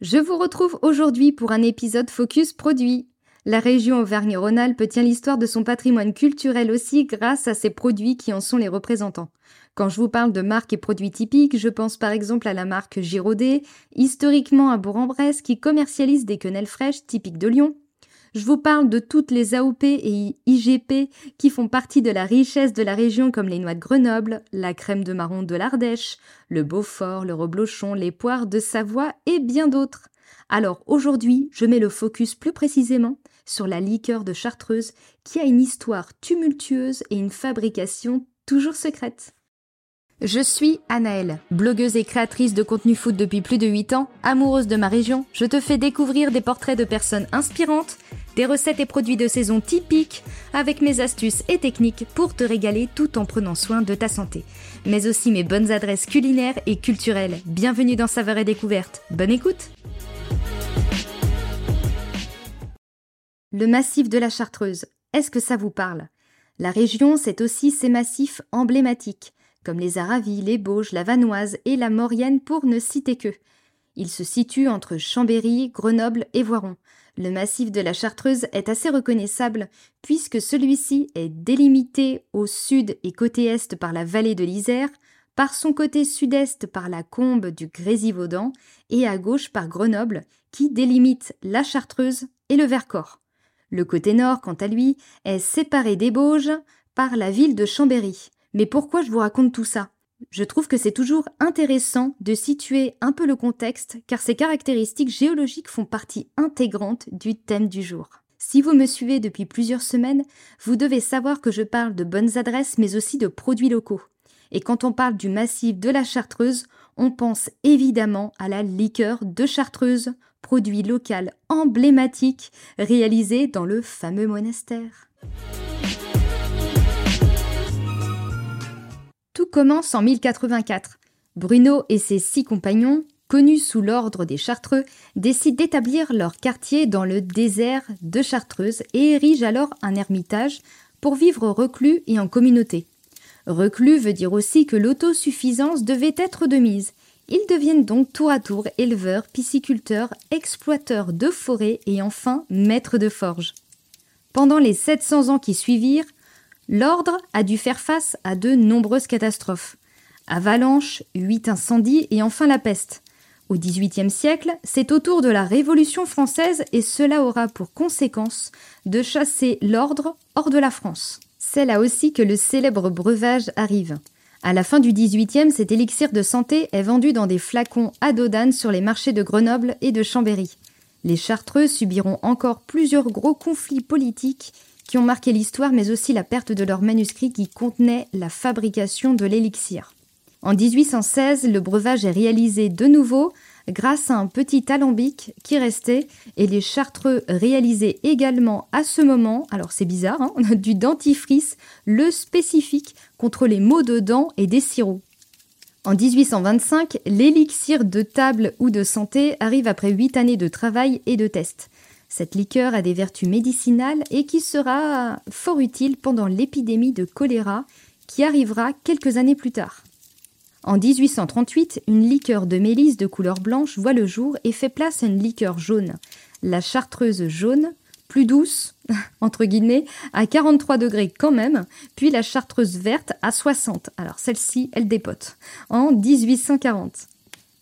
Je vous retrouve aujourd'hui pour un épisode Focus Produit. La région Auvergne-Rhône-Alpes tient l'histoire de son patrimoine culturel aussi grâce à ses produits qui en sont les représentants. Quand je vous parle de marques et produits typiques, je pense par exemple à la marque Giraudet, historiquement à Bourg-en-Bresse, qui commercialise des quenelles fraîches typiques de Lyon, je vous parle de toutes les AOP et IGP qui font partie de la richesse de la région comme les noix de Grenoble, la crème de marron de l'Ardèche, le Beaufort, le reblochon, les poires de Savoie et bien d'autres. Alors aujourd'hui, je mets le focus plus précisément sur la liqueur de Chartreuse qui a une histoire tumultueuse et une fabrication toujours secrète. Je suis Anaëlle, blogueuse et créatrice de contenu foot depuis plus de 8 ans, amoureuse de ma région. Je te fais découvrir des portraits de personnes inspirantes, des recettes et produits de saison typiques, avec mes astuces et techniques pour te régaler tout en prenant soin de ta santé. Mais aussi mes bonnes adresses culinaires et culturelles. Bienvenue dans Saveur et Découverte. Bonne écoute Le massif de la Chartreuse. Est-ce que ça vous parle? La région, c'est aussi ses massifs emblématiques comme les Aravis, les Bauges, la Vanoise et la Maurienne pour ne citer que. Il se situe entre Chambéry, Grenoble et Voiron. Le massif de la Chartreuse est assez reconnaissable puisque celui-ci est délimité au sud et côté est par la vallée de l'Isère, par son côté sud-est par la combe du Grésivaudan et à gauche par Grenoble qui délimite la Chartreuse et le Vercors. Le côté nord, quant à lui, est séparé des Bauges par la ville de Chambéry. Mais pourquoi je vous raconte tout ça? Je trouve que c'est toujours intéressant de situer un peu le contexte, car ces caractéristiques géologiques font partie intégrante du thème du jour. Si vous me suivez depuis plusieurs semaines, vous devez savoir que je parle de bonnes adresses, mais aussi de produits locaux. Et quand on parle du massif de la Chartreuse, on pense évidemment à la liqueur de Chartreuse, produit local emblématique réalisé dans le fameux monastère. Tout commence en 1084. Bruno et ses six compagnons, connus sous l'ordre des Chartreux, décident d'établir leur quartier dans le désert de Chartreuse et érigent alors un ermitage pour vivre reclus et en communauté. Reclus veut dire aussi que l'autosuffisance devait être de mise. Ils deviennent donc tour à tour éleveurs, pisciculteurs, exploiteurs de forêts et enfin maîtres de forge. Pendant les 700 ans qui suivirent, L'ordre a dû faire face à de nombreuses catastrophes. Avalanches, huit incendies et enfin la peste. Au XVIIIe siècle, c'est au tour de la Révolution française et cela aura pour conséquence de chasser l'ordre hors de la France. C'est là aussi que le célèbre breuvage arrive. À la fin du XVIIIe, cet élixir de santé est vendu dans des flacons à dodane sur les marchés de Grenoble et de Chambéry. Les Chartreux subiront encore plusieurs gros conflits politiques qui ont marqué l'histoire, mais aussi la perte de leur manuscrit qui contenait la fabrication de l'élixir. En 1816, le breuvage est réalisé de nouveau grâce à un petit alambic qui restait et les chartreux réalisaient également à ce moment, alors c'est bizarre, hein, du dentifrice, le spécifique contre les maux de dents et des sirops. En 1825, l'élixir de table ou de santé arrive après huit années de travail et de tests. Cette liqueur a des vertus médicinales et qui sera fort utile pendant l'épidémie de choléra qui arrivera quelques années plus tard. En 1838, une liqueur de mélisse de couleur blanche voit le jour et fait place à une liqueur jaune, la chartreuse jaune, plus douce, entre guillemets, à 43 degrés quand même, puis la chartreuse verte à 60. Alors celle-ci, elle dépote. En 1840.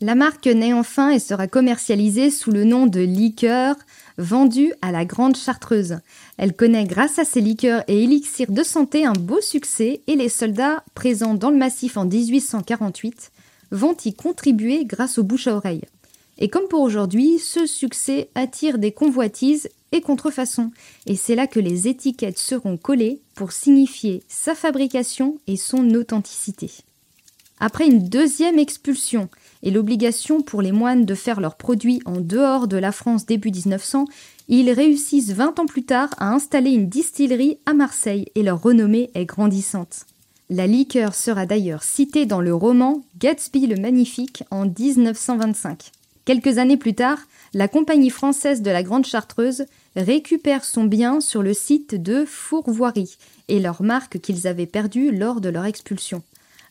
La marque naît enfin et sera commercialisée sous le nom de liqueur vendue à la Grande Chartreuse. Elle connaît grâce à ses liqueurs et élixirs de santé un beau succès et les soldats présents dans le massif en 1848 vont y contribuer grâce aux bouche à oreille. Et comme pour aujourd'hui, ce succès attire des convoitises et contrefaçons, et c'est là que les étiquettes seront collées pour signifier sa fabrication et son authenticité. Après une deuxième expulsion et l'obligation pour les moines de faire leurs produits en dehors de la France début 1900, ils réussissent 20 ans plus tard à installer une distillerie à Marseille et leur renommée est grandissante. La liqueur sera d'ailleurs citée dans le roman Gatsby le Magnifique en 1925. Quelques années plus tard, la compagnie française de la Grande Chartreuse récupère son bien sur le site de Fourvoirie et leur marque qu'ils avaient perdue lors de leur expulsion.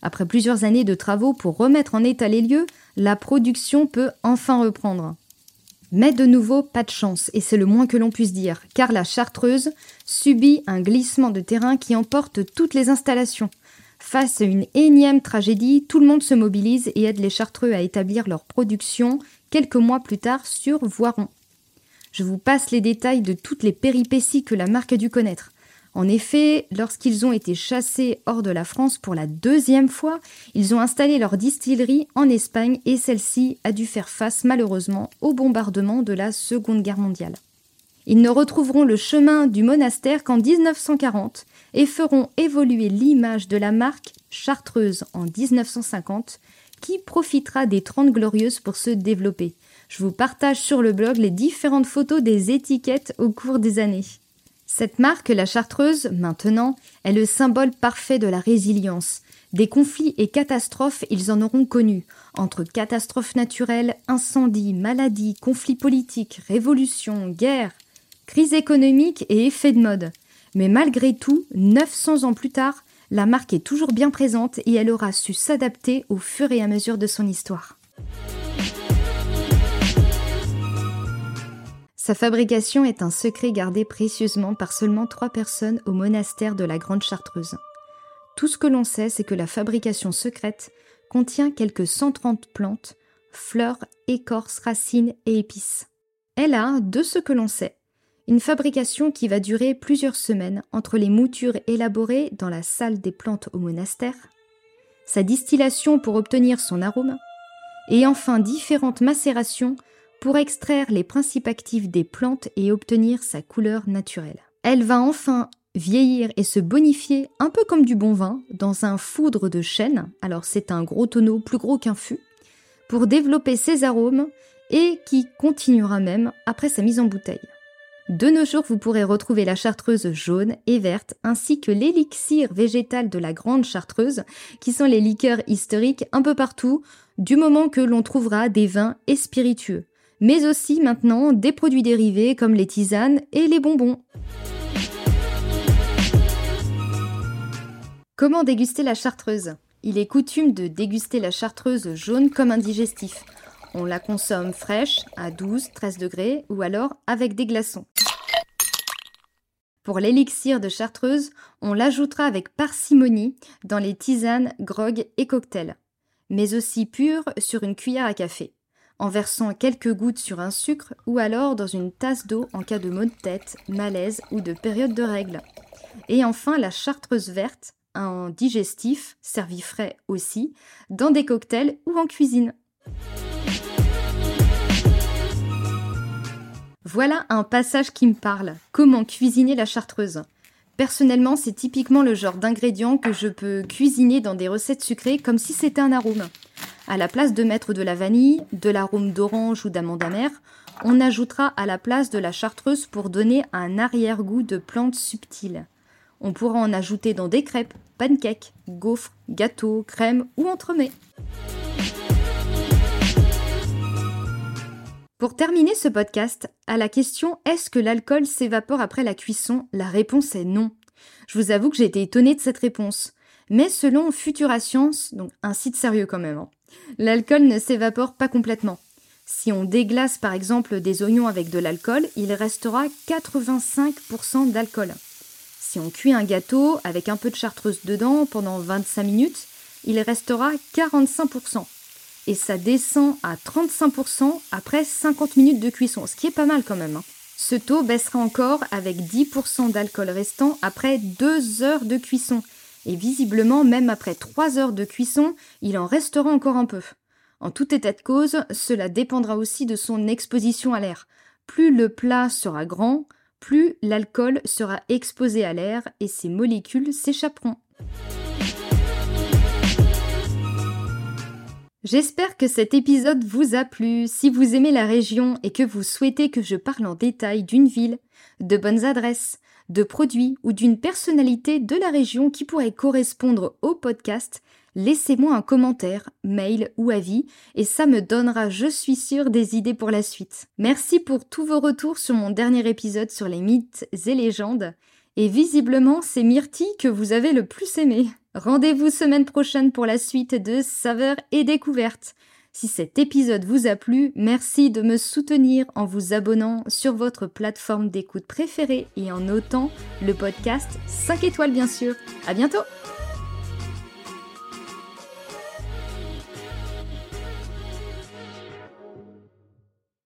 Après plusieurs années de travaux pour remettre en état les lieux, la production peut enfin reprendre. Mais de nouveau, pas de chance, et c'est le moins que l'on puisse dire, car la Chartreuse subit un glissement de terrain qui emporte toutes les installations. Face à une énième tragédie, tout le monde se mobilise et aide les Chartreux à établir leur production quelques mois plus tard sur Voiron. Je vous passe les détails de toutes les péripéties que la marque a dû connaître. En effet, lorsqu'ils ont été chassés hors de la France pour la deuxième fois, ils ont installé leur distillerie en Espagne et celle-ci a dû faire face malheureusement au bombardement de la Seconde Guerre mondiale. Ils ne retrouveront le chemin du monastère qu'en 1940 et feront évoluer l'image de la marque chartreuse en 1950 qui profitera des Trente Glorieuses pour se développer. Je vous partage sur le blog les différentes photos des étiquettes au cours des années. Cette marque, la Chartreuse, maintenant, est le symbole parfait de la résilience. Des conflits et catastrophes, ils en auront connu. Entre catastrophes naturelles, incendies, maladies, conflits politiques, révolutions, guerres, crise économique et effets de mode. Mais malgré tout, 900 ans plus tard, la marque est toujours bien présente et elle aura su s'adapter au fur et à mesure de son histoire. Sa fabrication est un secret gardé précieusement par seulement trois personnes au monastère de la Grande Chartreuse. Tout ce que l'on sait, c'est que la fabrication secrète contient quelques 130 plantes, fleurs, écorces, racines et épices. Elle a, de ce que l'on sait, une fabrication qui va durer plusieurs semaines entre les moutures élaborées dans la salle des plantes au monastère, sa distillation pour obtenir son arôme, et enfin différentes macérations pour extraire les principes actifs des plantes et obtenir sa couleur naturelle. Elle va enfin vieillir et se bonifier un peu comme du bon vin dans un foudre de chêne, alors c'est un gros tonneau plus gros qu'un fût, pour développer ses arômes et qui continuera même après sa mise en bouteille. De nos jours, vous pourrez retrouver la chartreuse jaune et verte ainsi que l'élixir végétal de la grande chartreuse, qui sont les liqueurs historiques un peu partout, du moment que l'on trouvera des vins et spiritueux mais aussi maintenant des produits dérivés comme les tisanes et les bonbons. Comment déguster la chartreuse? Il est coutume de déguster la chartreuse jaune comme un digestif. On la consomme fraîche, à 12-13 degrés, ou alors avec des glaçons. Pour l'élixir de chartreuse, on l'ajoutera avec parcimonie dans les tisanes, grogues et cocktails, mais aussi pur sur une cuillère à café en versant quelques gouttes sur un sucre ou alors dans une tasse d'eau en cas de maux de tête, malaise ou de période de règles. Et enfin la chartreuse verte, un digestif, servi frais aussi, dans des cocktails ou en cuisine. Voilà un passage qui me parle. Comment cuisiner la chartreuse? Personnellement, c'est typiquement le genre d'ingrédient que je peux cuisiner dans des recettes sucrées comme si c'était un arôme. À la place de mettre de la vanille, de l'arôme d'orange ou d'amande amère, on ajoutera à la place de la chartreuse pour donner un arrière-goût de plantes subtiles. On pourra en ajouter dans des crêpes, pancakes, gaufres, gâteaux, crèmes ou entremets. Pour terminer ce podcast, à la question Est-ce que l'alcool s'évapore après la cuisson? la réponse est non. Je vous avoue que j'ai été étonnée de cette réponse. Mais selon Futura Science, donc un site sérieux quand même, hein, L'alcool ne s'évapore pas complètement. Si on déglace par exemple des oignons avec de l'alcool, il restera 85% d'alcool. Si on cuit un gâteau avec un peu de chartreuse dedans pendant 25 minutes, il restera 45%. Et ça descend à 35% après 50 minutes de cuisson, ce qui est pas mal quand même. Hein. Ce taux baissera encore avec 10% d'alcool restant après 2 heures de cuisson, et visiblement, même après 3 heures de cuisson, il en restera encore un peu. En tout état de cause, cela dépendra aussi de son exposition à l'air. Plus le plat sera grand, plus l'alcool sera exposé à l'air et ses molécules s'échapperont. J'espère que cet épisode vous a plu. Si vous aimez la région et que vous souhaitez que je parle en détail d'une ville, de bonnes adresses, de produits ou d'une personnalité de la région qui pourrait correspondre au podcast, laissez-moi un commentaire, mail ou avis et ça me donnera, je suis sûre, des idées pour la suite. Merci pour tous vos retours sur mon dernier épisode sur les mythes et légendes. Et visiblement, c'est Myrtille que vous avez le plus aimé. Rendez-vous semaine prochaine pour la suite de Saveurs et Découvertes. Si cet épisode vous a plu, merci de me soutenir en vous abonnant sur votre plateforme d'écoute préférée et en notant le podcast 5 étoiles bien sûr. À bientôt!